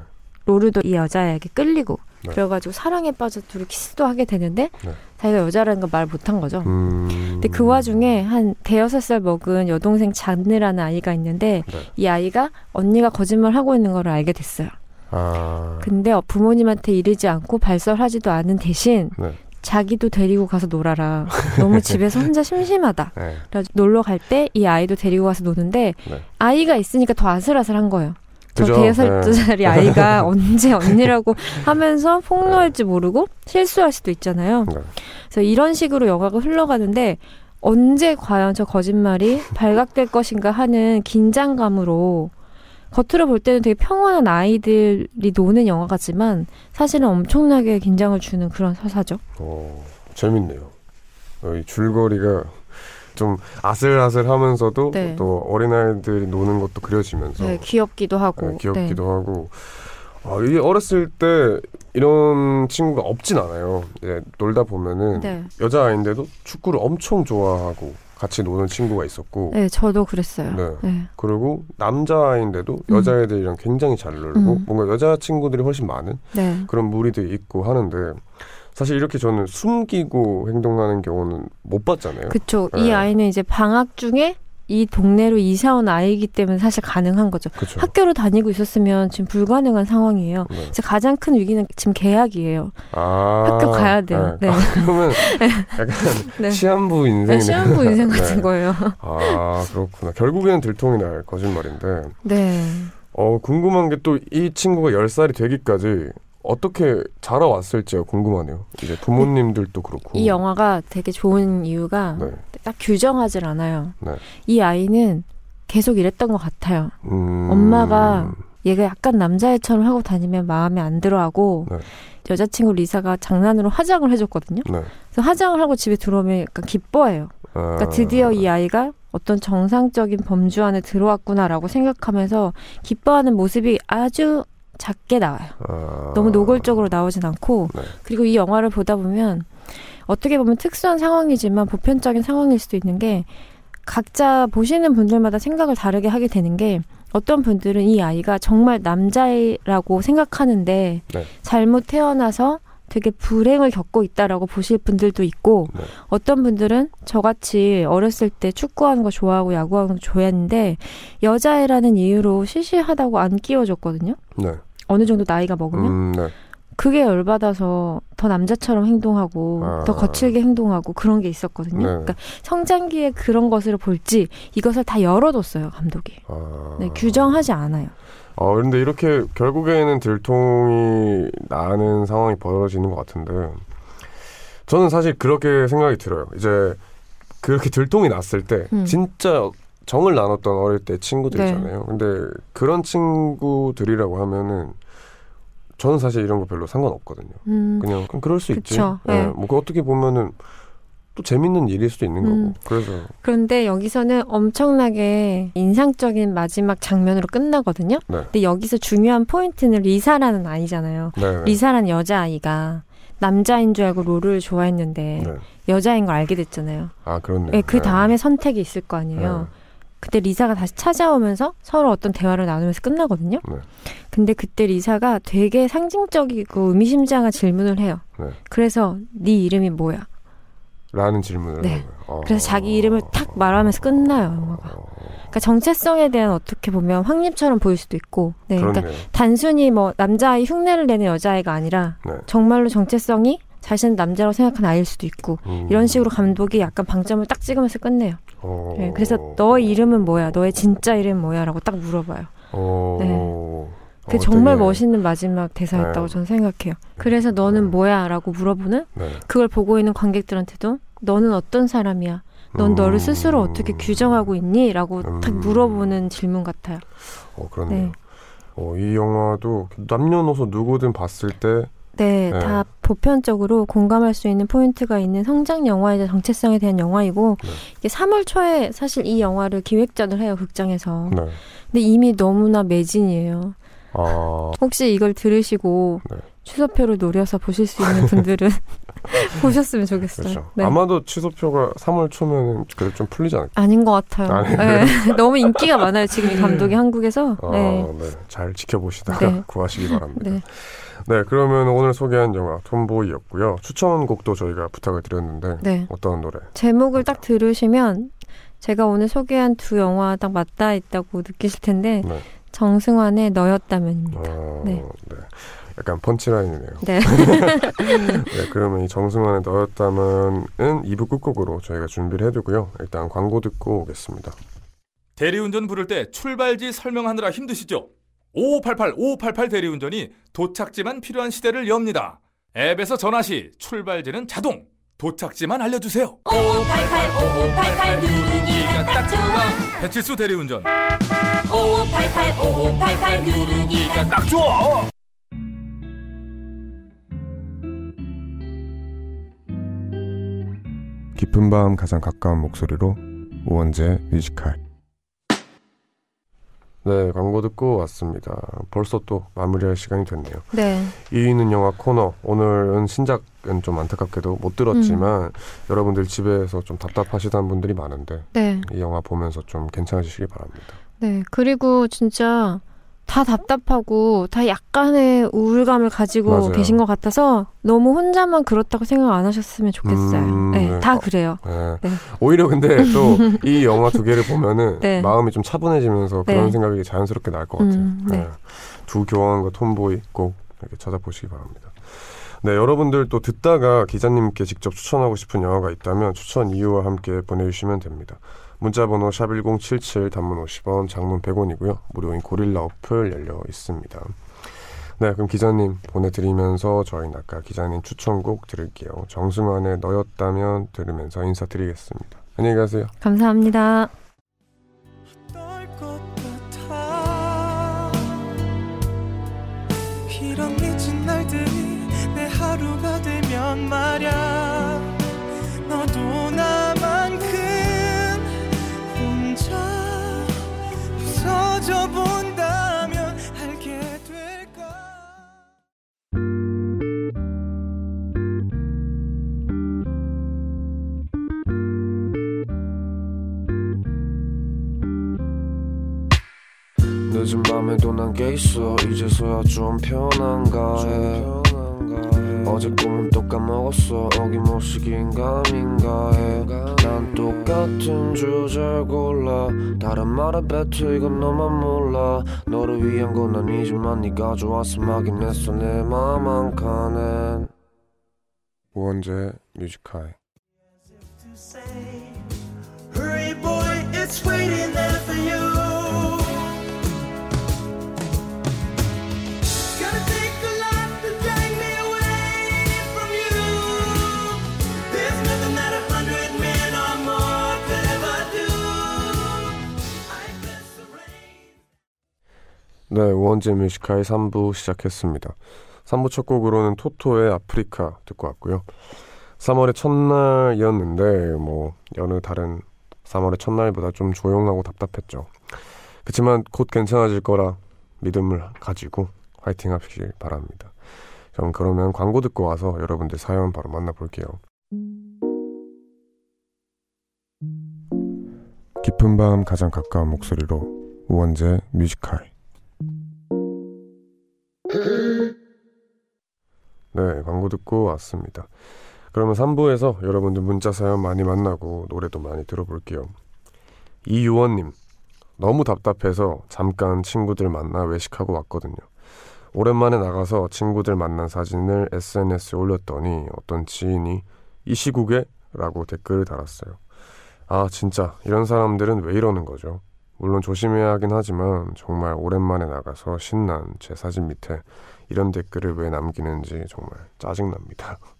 로르도 이 여자에게 끌리고 네. 그래가지고 사랑에 빠져 둘이 키스도 하게 되는데 네. 자기가 여자라는 걸 말 못한 거죠. 음. 근데 그 와중에 한 대여섯 살 먹은 여동생 잔느라는 아이가 있는데 네. 이 아이가 언니가 거짓말 하고 있는 걸 알게 됐어요. 아, 근데 부모님한테 이르지 않고 발설하지도 않은 대신 네. 자기도 데리고 가서 놀아라. 너무 집에서 혼자 심심하다. 네. 그래서 놀러 갈 때 이 아이도 데리고 가서 노는데 네. 아이가 있으니까 더 아슬아슬한 거예요. 저? 대여섯 네. 살짜리 아이가 언제 언니라고 하면서 폭로할지 모르고 실수할 수도 있잖아요. 네. 그래서 이런 식으로 영화가 흘러가는데 언제 과연 저 거짓말이 발각될 것인가 하는 긴장감으로 겉으로 볼 때는 되게 평온한 아이들이 노는 영화 같지만 사실은 엄청나게 긴장을 주는 그런 서사죠. 어, 재밌네요. 어, 이 줄거리가 좀 아슬아슬하면서도 네. 또 어린아이들이 노는 것도 그려지면서 네, 귀엽기도 하고. 네, 귀엽기도 하고 아, 이게 어렸을 때 이런 친구가 없진 않아요. 이제 놀다 보면은 네. 여자아이인데도 축구를 엄청 좋아하고 같이 노는 친구가 있었고 네, 저도 그랬어요. 네. 네. 그리고 남자아이인데도 음. 여자애들이랑 굉장히 잘 놀고 음. 뭔가 여자 친구들이 훨씬 많은 네. 그런 무리들이 있고 하는데 사실 이렇게 저는 숨기고 행동하는 경우는 못 봤잖아요. 그쵸. 네. 이 아이는 이제 방학 중에 이 동네로 이사 온 아이이기 때문에 사실 가능한 거죠. 그렇죠. 학교로 다니고 있었으면 지금 불가능한 상황이에요. 네. 그래서 가장 큰 위기는 지금 계약이에요. 아, 학교 가야 돼요. 네. 아, 그러면 약간 네. 시한부 인생 네, 시한부 인생 같은 거예요. 아 그렇구나. 결국에는 들통이 날 거짓말인데 네. 어 궁금한 게 또 이 친구가 10살이 되기까지 어떻게 자라왔을지가 궁금하네요. 이제 부모님들도 그렇고. 이 영화가 되게 좋은 이유가 네. 딱 규정하질 않아요. 네. 이 아이는 계속 이랬던 것 같아요. 음, 엄마가 얘가 약간 남자애처럼 하고 다니면 마음에 안 들어하고 네. 여자친구 리사가 장난으로 화장을 해줬거든요. 네. 그래서 화장을 하고 집에 들어오면 약간 기뻐해요. 아, 그러니까 드디어 이 아이가 어떤 정상적인 범주 안에 들어왔구나라고 생각하면서 기뻐하는 모습이 아주 작게 나와요. 아, 너무 노골적으로 나오진 않고 네. 그리고 이 영화를 보다 보면 어떻게 보면 특수한 상황이지만 보편적인 상황일 수도 있는 게 각자 보시는 분들마다 생각을 다르게 하게 되는 게 어떤 분들은 이 아이가 정말 남자라고 생각하는데 네. 잘못 태어나서 되게 불행을 겪고 있다라고 보실 분들도 있고 네. 어떤 분들은 저같이 어렸을 때 축구하는 거 좋아하고 야구하는 거 좋아했는데 여자애라는 이유로 시시하다고 안 끼워줬거든요. 네. 어느 정도 나이가 먹으면 음, 네. 그게 열받아서 더 남자처럼 행동하고 아. 더 거칠게 행동하고 그런 게 있었거든요. 네. 그러니까 성장기에 그런 것을 볼지 이것을 다 열어뒀어요 감독이. 아, 네, 규정하지 않아요. 어, 그런데 이렇게 결국에는 들통이 나는 상황이 벌어지는 것 같은데 저는 사실 그렇게 생각이 들어요. 이제 그렇게 들통이 났을 때 음. 진짜 정을 나눴던 어릴 때 친구들 네. 근데 그런 친구들이라고 하면은 저는 사실 이런 거 별로 상관없거든요. 음, 그냥 그럴 수 있지. 그쵸. 예, 네. 뭐그 어떻게 보면은 또 재밌는 일일 수도 있는 음. 거고. 그래서 그런데 여기서는 엄청나게 인상적인 마지막 장면으로 끝나거든요. 네. 근데 여기서 중요한 포인트는 리사라는 아이잖아요. 네. 네. 리사라는 여자 아이가 남자인 줄 알고 롤을 좋아했는데 네. 여자인 걸 알게 됐잖아요. 아 그렇네요. 네, 그 네. 다음에 선택이 있을 거 아니에요. 그때 리사가 다시 찾아오면서 서로 어떤 대화를 나누면서 끝나거든요. 네. 근데 그때 리사가 되게 상징적이고 의미심장한 질문을 해요. 네. 그래서 네 이름이 뭐야? 라는 질문을 네. 어. 그래서 자기 이름을 탁 말하면서 끝나요, 영화가. 어, 그러니까 정체성에 대한 어떻게 보면 확립처럼 보일 수도 있고, 네, 그러니까. 단순히 뭐 남자아이 흉내를 내는 여자아이가 아니라 네. 정말로 정체성이 자신은 남자라고 생각하는 아이일 수도 있고 음. 이런 식으로 감독이 약간 방점을 딱 찍으면서 끝내요. 어. 네, 그래서 너의 이름은 뭐야? 너의 진짜 이름은 뭐야?라고 딱 물어봐요. 어. 네. 그게 어, 정말 되게- 멋있는 마지막 대사였다고 네. 저는 생각해요. 그래서 너는 뭐야?라고 물어보는 네. 그걸 보고 있는 관객들한테도 너는 어떤 사람이야? 넌 음. 너를 스스로 어떻게 규정하고 있니? 라고 딱 음. 물어보는 질문 같아요. 어, 그렇네요. 네. 어, 이 영화도 남녀노소 누구든 봤을 때 네, 네. 다 보편적으로 공감할 수 있는 포인트가 있는 성장 영화이자 정체성에 대한 영화이고 네. 이게 3월 초에 사실 이 영화를 기획전을 해요 극장에서. 네. 근데 이미 너무나 매진이에요. 아, 혹시 이걸 들으시고 네. 취소표를 노려서 보실 수 있는 분들은 보셨으면 좋겠어요. 그렇죠. 네. 아마도 취소표가 3월 초면은 그래 좀 풀리지 않을까? 아닌 것 같아요. 아니, 네. 너무 인기가 많아요 지금 이 감독이 한국에서. 아, 네. 네. 잘 지켜보시다가 네. 구하시기 바랍니다. 네. 네, 그러면 오늘 소개한 영화 톰보이였고요. 추천곡도 저희가 부탁을 드렸는데 네. 어떤 노래? 제목을 딱 들으시면 제가 오늘 소개한 두 영화 딱 맞닿아 있다고 느끼실 텐데 네. 정승환의 너였다면입니다. 아, 네. 네. 약간 펀치라인이네요. 네. 네, 그러면 이 정승환의 너였다면은 2부 끝곡으로 저희가 준비를 해두고요. 일단 광고 듣고 오겠습니다. 대리운전 부를 때 출발지 설명하느라 힘드시죠? 5588 5588 대리운전이 도착지만 필요한 시대를 엽니다. 앱에서 전화 시 출발지는 자동, 도착지만 알려주세요. 5588 5588 누르기가 딱 좋아 배칠수 대리운전 5588 5588 누르기가 딱 좋아. 깊은 밤 가장 가까운 목소리로 우원재 뮤지컬 네 광고 듣고 왔습니다 벌써 또 마무리할 시간이 됐네요 네. 이있는 영화 코너 오늘은 신작은 좀 안타깝게도 못 들었지만 음. 여러분들 집에서 좀 답답하시다는 분들이 많은데 네. 이 영화 보면서 좀 괜찮으시기 바랍니다 네. 그리고 진짜 다 답답하고 다 약간의 우울감을 가지고 맞아요. 계신 것 같아서 너무 혼자만 그렇다고 생각 안 하셨으면 좋겠어요. 음, 네. 네. 다 어, 그래요. 네. 네. 오히려 근데 또 이 영화 두 개를 보면은 네. 마음이 좀 차분해지면서 네. 그런 생각이 자연스럽게 날 것 같아요. 음, 네. 네. 두 교환과 톰보이 꼭 이렇게 찾아보시기 바랍니다. 네, 여러분들 또 듣다가 기자님께 직접 추천하고 싶은 영화가 있다면 추천 이유와 함께 보내주시면 됩니다. 문자번호 샵 1077 단문 50원, 장문 100원이고요. 무료인 고릴라 어플 열려 있습니다. 네, 그럼 기자님 보내드리면서 저희는 아까 기자님 추천곡 들을게요. 정승환의 너였다면 들으면서 인사드리겠습니다. 안녕히 가세요. 감사합니다. 이런 미친 날들이 내 하루가 되면 말야 늦은 밤에도 난게 있어. 이제서야 좀 편한가 해 어제 꿈은 또 까먹었어. 어김없이 긴가민가 해난 똑같은 주제 골라. 다른 말에 뱉어 이건 너만 몰라. 너를 위한 건 아니지만 네가 좋아서 막인 했어. 내 맘 한 칸엔. to say, Hurry, boy, it's waiting there for you. 네, 우원재 뮤지카이 3부 시작했습니다. 3부 첫 곡으로는 토토의 아프리카 듣고 왔고요. 3월의 첫날이었는데 뭐 여느 다른 3월의 첫날보다 좀 조용하고 답답했죠. 그렇지만 곧 괜찮아질 거라 믿음을 가지고 화이팅 하시길 바랍니다. 그럼 그러면 광고 듣고 와서 여러분들 사연 바로 만나볼게요. 깊은 밤 가장 가까운 목소리로 우원재 뮤지컬 네 광고 듣고 왔습니다 그러면 3부에서 여러분들 문자 사연 많이 만나고 노래도 많이 들어볼게요 이유원님 너무 답답해서 잠깐 친구들 만나 외식하고 왔거든요 오랜만에 나가서 친구들 만난 사진을 SNS에 올렸더니 어떤 지인이 이 시국에? 라고 댓글을 달았어요. 아, 진짜 이런 사람들은 왜 이러는 거죠? 물론 조심해야 하긴 하지만 정말 오랜만에 나가서 신난 제 사진 밑에 이런 댓글을 왜 남기는지 정말 짜증납니다.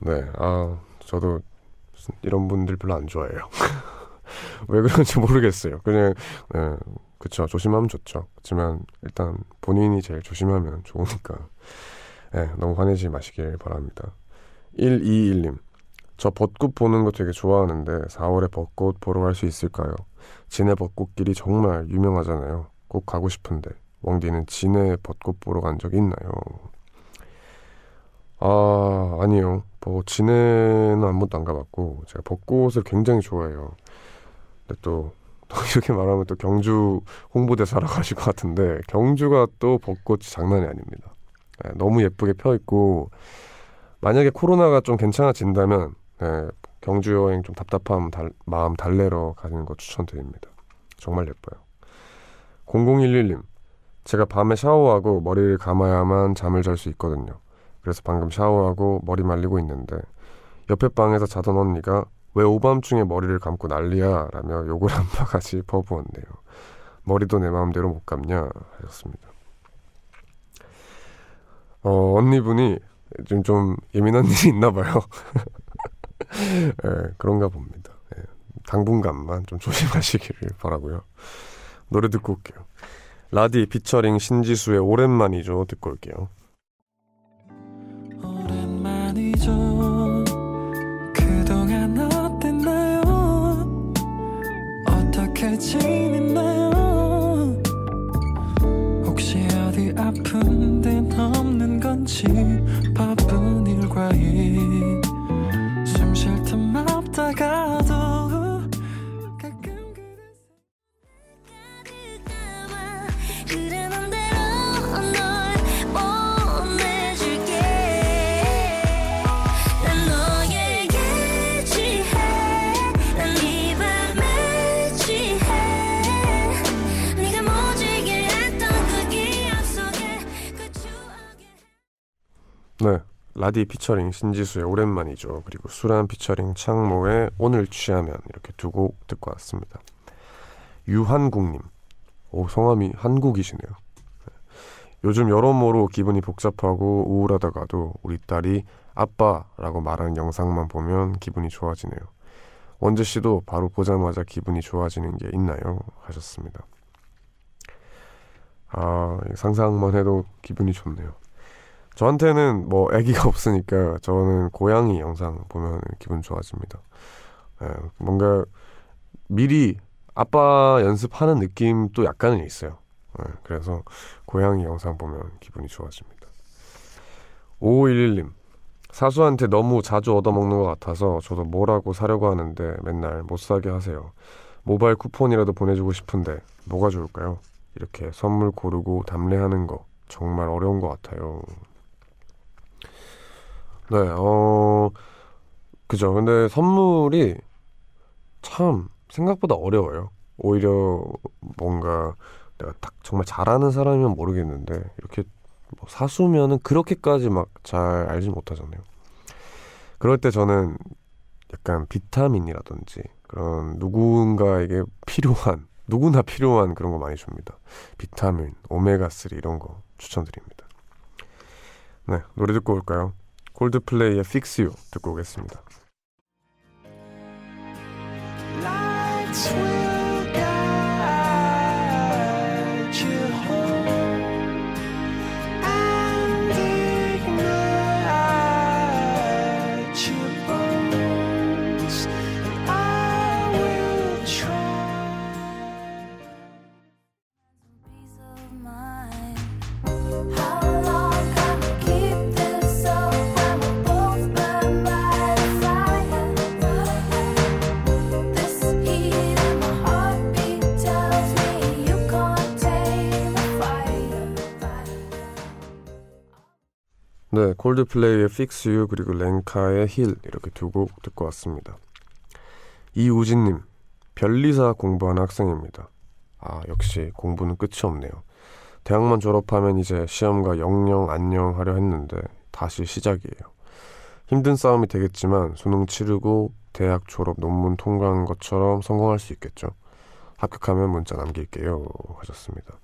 네, 아, 저도 이런 분들 별로 안 좋아해요. 왜 그런지 모르겠어요. 그냥, 네, 그쵸. 조심하면 좋죠. 그렇지만 일단 본인이 제일 조심하면 좋으니까. 네, 너무 화내지 마시길 바랍니다. 121님. 저 벚꽃 보는 거 되게 좋아하는데 4월에 벚꽃 보러 갈 수 있을까요? 진해 벚꽃길이 정말 유명하잖아요. 꼭 가고 싶은데 왕디는 진해 벚꽃 보러 간 적 있나요? 아 아니요. 뭐 진해는 한 번도 안 가봤고 제가 벚꽃을 굉장히 좋아해요. 근데 또, 또 이렇게 말하면 또 경주 홍보대사라고 하실 것 같은데 경주가 또 벚꽃이 장난이 아닙니다. 네, 너무 예쁘게 펴 있고 만약에 코로나가 좀 괜찮아진다면 네, 경주 여행 좀 답답함 달, 마음 달래러 가는 거 추천드립니다. 정말 예뻐요. 0011님 제가 밤에 샤워하고 머리를 감아야만 잠을 잘 수 있거든요. 그래서 방금 샤워하고 머리 말리고 있는데 옆에 방에서 자던 언니가 왜 오밤중에 머리를 감고 난리야 라며 욕을 한 바가지 퍼부었네요. 머리도 내 마음대로 못 감냐 하셨습니다. 어, 언니분이 좀, 좀 예민한 일이 있나 봐요. 예, 그런가 봅니다. 예, 당분간만 좀 조심하시기를 바라고요. 노래 듣고 올게요. 라디 피처링 신지수의 오랜만이죠. 듣고 올게요. 오랜만이죠 그동안 어땠나요 어떻게 지냈나요 혹시 어디 아픈 데는 없는 건지 네. 라디 피처링 신지수의 오랜만이죠. 그리고 수란 피처링 창모의 오늘 취하면 이렇게 두 곡 듣고 왔습니다. 유한국님. 오, 성함이 한국이시네요. 네. 요즘 여러모로 기분이 복잡하고 우울하다가도 우리 딸이 아빠라고 말하는 영상만 보면 기분이 좋아지네요. 원재 씨도 바로 보자마자 기분이 좋아지는 게 있나요? 하셨습니다. 아, 상상만 해도 기분이 좋네요. 저한테는 뭐 아기가 없으니까 저는 고양이 영상 보면 기분 좋아집니다. 예, 뭔가 미리 아빠 연습하는 느낌도 약간은 있어요. 예, 그래서 고양이 영상 보면 기분이 좋아집니다. 5511님 사수한테 너무 자주 얻어먹는 것 같아서 저도 뭐라고 사려고 하는데 맨날 못 사게 하세요. 모바일 쿠폰이라도 보내주고 싶은데 뭐가 좋을까요? 이렇게 선물 고르고 담례하는 거 정말 어려운 것 같아요. 네, 어, 그죠. 근데 선물이 참 생각보다 어려워요. 오히려 뭔가 내가 딱 정말 잘하는 사람이면 모르겠는데 이렇게 뭐 사수면은 그렇게까지 막 잘 알지 못하잖아요. 그럴 때 저는 약간 비타민이라든지 그런 누군가에게 필요한 누구나 필요한 그런 거 많이 줍니다. 비타민, 오메가3 이런 거 추천드립니다. 네, 노래 듣고 올까요? 콜드플레이의 Fix You 듣고 오겠습니다. 네, 콜드플레이의 Fix You 그리고 랭카의 힐 이렇게 두 곡 듣고 왔습니다. 이우진님, 변리사 공부하는 학생입니다. 아, 역시 공부는 끝이 없네요. 대학만 졸업하면 이제 시험과 영영 안녕 하려 했는데 다시 시작이에요. 힘든 싸움이 되겠지만 수능 치르고 대학 졸업 논문 통과한 것처럼 성공할 수 있겠죠. 합격하면 문자 남길게요. 하셨습니다.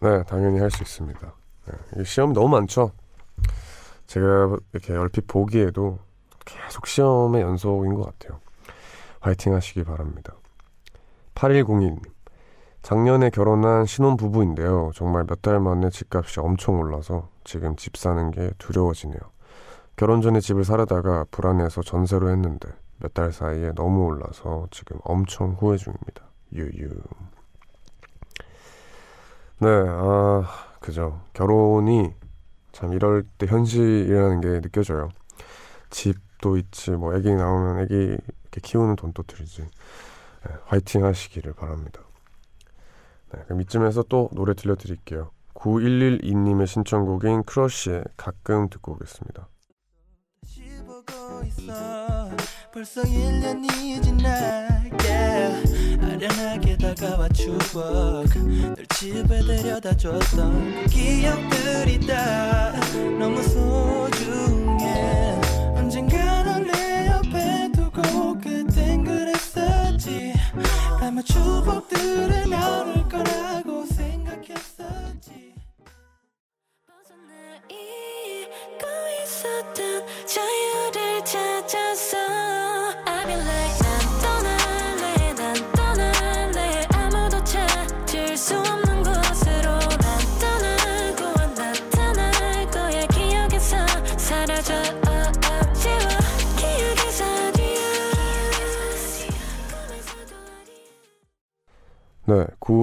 네, 당연히 할 수 있습니다. 네, 이 시험 너무 많죠? 제가 이렇게 얼핏 보기에도 계속 시험의 연속인 것 같아요. 화이팅 하시기 바랍니다. 8101님. 작년에 결혼한 신혼 부부인데요. 정말 몇 달 만에 집값이 엄청 올라서 지금 집 사는 게 두려워지네요. 결혼 전에 집을 사려다가 불안해서 전세로 했는데 몇 달 사이에 너무 올라서 지금 엄청 후회 중입니다. 유유. 네, 아, 그죠. 결혼이 참 이럴 때 현실이라는 게 느껴져요. 집도 있지, 뭐, 애기 나오면 애기 이렇게 키우는 돈도 들지. 네, 화이팅 하시기를 바랍니다. 네, 그럼 이쯤에서 또 노래 들려드릴게요. 9112님의 신청곡인 크러쉬의 가끔 듣고 오겠습니다. 벌써 1년이 지나 yeah. 아련하게 다가와 추억 널 집에 데려다 줬던 그 기억들이 다 너무 소중해. 언젠가 널내 옆에 두고 그땐 그랬었지. 아마 추억들을 나눌 거라고 생각했었지. 잊고 있었던 자유를 찾아서 I be like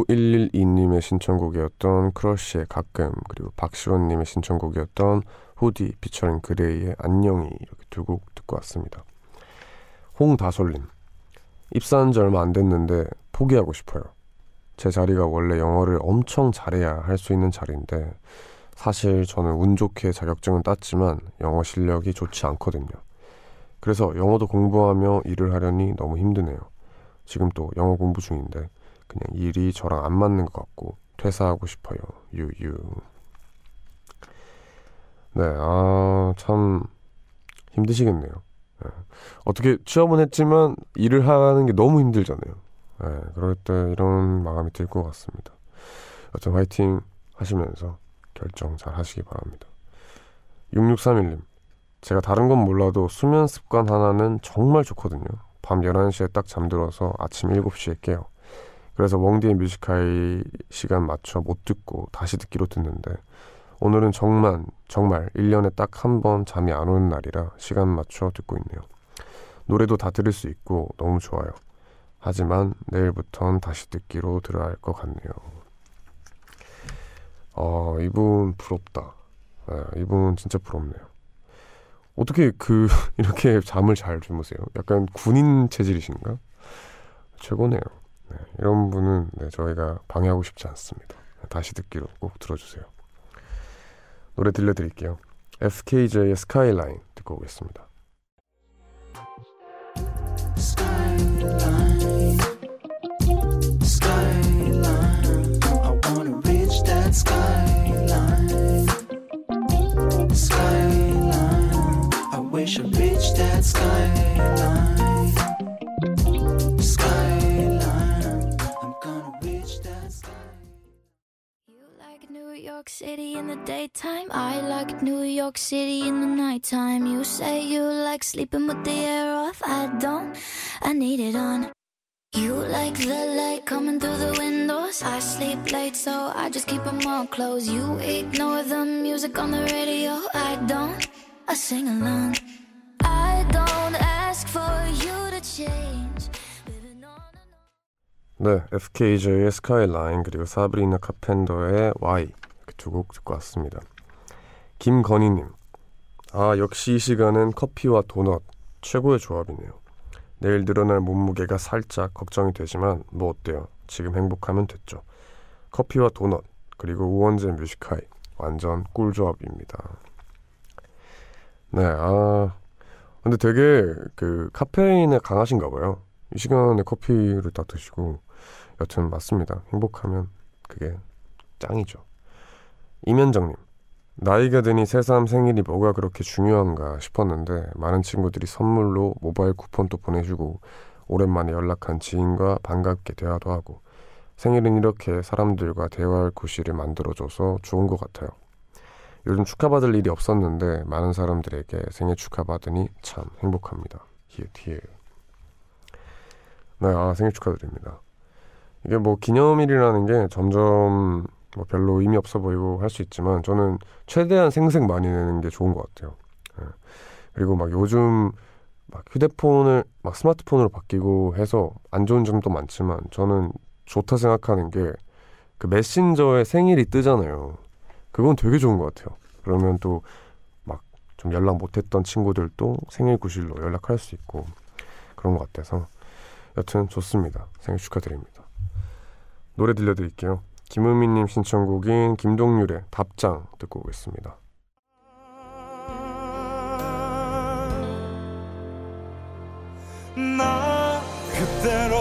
9112님의 신청곡이었던 크러쉬의 가끔 그리고 박시원님의 신청곡이었던 후디 피처링 그레이의 안녕히 이렇게 두 곡 듣고 왔습니다. 홍다솔님 입사한 지 얼마 안 됐는데 포기하고 싶어요. 제 자리가 원래 영어를 엄청 잘해야 할 수 있는 자리인데 사실 저는 운 좋게 자격증은 땄지만 영어 실력이 좋지 않거든요. 그래서 영어도 공부하며 일을 하려니 너무 힘드네요. 지금 또 영어 공부 중인데 그냥 일이 저랑 안 맞는 것 같고 퇴사하고 싶어요. 유유. 네, 아, 참 힘드시겠네요. 네. 어떻게 취업은 했지만 일을 하는 게 너무 힘들잖아요. 네, 그럴 때 이런 마음이 들 것 같습니다. 여튼 화이팅 하시면서 결정 잘 하시기 바랍니다. 6631님, 제가 다른 건 몰라도 수면 습관 하나는 정말 좋거든요. 밤 11시에 딱 잠들어서 아침 7시에 깨요. 그래서 웡디의 뮤지카이 시간 맞춰 못 듣고 다시 듣기로 듣는데 오늘은 정말 정말 1년에 딱 한 번 잠이 안 오는 날이라 시간 맞춰 듣고 있네요. 노래도 다 들을 수 있고 너무 좋아요. 하지만 내일부턴 다시 듣기로 들어야 할 것 같네요. 어, 이분 부럽다. 네, 이분 진짜 부럽네요. 어떻게 그 이렇게 잠을 잘 주무세요? 약간 군인 체질이신가? 최고네요. 네, 이런 분은 네, 저희가 방해하고 싶지 않습니다. 다시 듣기로 꼭 들어주세요. 노래 들려드릴게요. FKJ의 스카이라인 듣고 오겠습니다. Skyline, skyline. Skyline, skyline. I wish I reached that skyline, York City in the daytime. I like New York City in the nighttime. You say you like sleeping with the air off. I don't, I need it on. You like the light coming through the windows. I sleep late, so I just keep them all closed. You ignore the music on the radio. I don't, I sing along. I don't ask for you to change. Living on and on. 네, FKJ의 스카이라인 그리고 사브리나 카펜더의 Y 이렇게 두 곡 듣고 왔습니다. 김건희님, 아 역시 이 시간은 커피와 도넛 최고의 조합이네요. 내일 늘어날 몸무게가 살짝 걱정이 되지만 뭐 어때요? 지금 행복하면 됐죠. 커피와 도넛 그리고 우원재 뮤지카이 완전 꿀조합입니다. 네, 아, 근데 되게 그 카페인에 강하신가 봐요. 이 시간에 커피를 딱 드시고 여튼 맞습니다. 행복하면 그게 짱이죠. 이면정님, 나이가 드니 새삼 생일이 뭐가 그렇게 중요한가 싶었는데 많은 친구들이 선물로 모바일 쿠폰도 보내주고 오랜만에 연락한 지인과 반갑게 대화도 하고 생일은 이렇게 사람들과 대화할 구실을 만들어줘서 좋은 것 같아요. 요즘 축하받을 일이 없었는데 많은 사람들에게 생일 축하받으니 참 행복합니다. 히읗 히읗. 네, 아, 생일 축하드립니다. 이게 뭐 기념일이라는 게 점점 뭐 별로 의미 없어 보이고 할 수 있지만 저는 최대한 생색 많이 내는 게 좋은 것 같아요. 예. 그리고 막 요즘 막 휴대폰을 막 스마트폰으로 바뀌고 해서 안 좋은 점도 많지만 저는 좋다 생각하는 게 그 메신저에 생일이 뜨잖아요. 그건 되게 좋은 것 같아요. 그러면 또 막 좀 연락 못했던 친구들도 생일 구실로 연락할 수 있고 그런 것 같아서 여튼 좋습니다. 생일 축하드립니다. 노래 들려드릴게요. 김은미님 신청곡인 김동률의 답장 듣고 오겠습니다. 나 그대로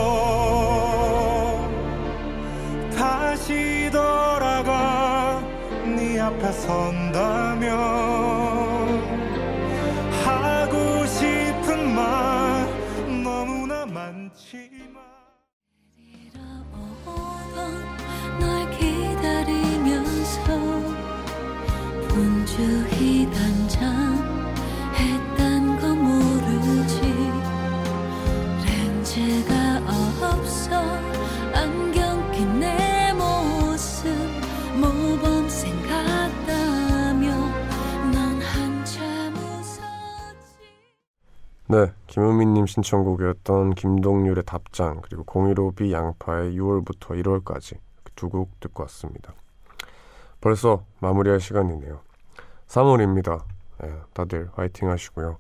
다시 돌아가 네 앞에 선다면 김은미님 신청곡이었던 김동률의 답장 그리고 015B 양파의 6월부터 1월까지 두 곡 듣고 왔습니다. 벌써 마무리할 시간이네요. 3월입니다. 네, 다들 화이팅 하시고요.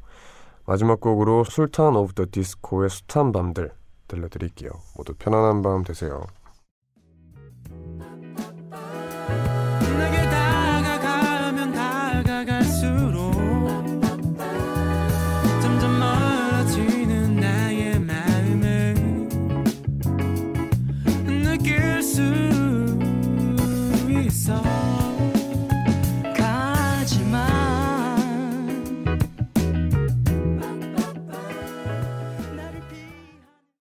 마지막 곡으로 술탄 오브 더 디스코의 숱한 밤들 들려드릴게요. 모두 편안한 밤 되세요.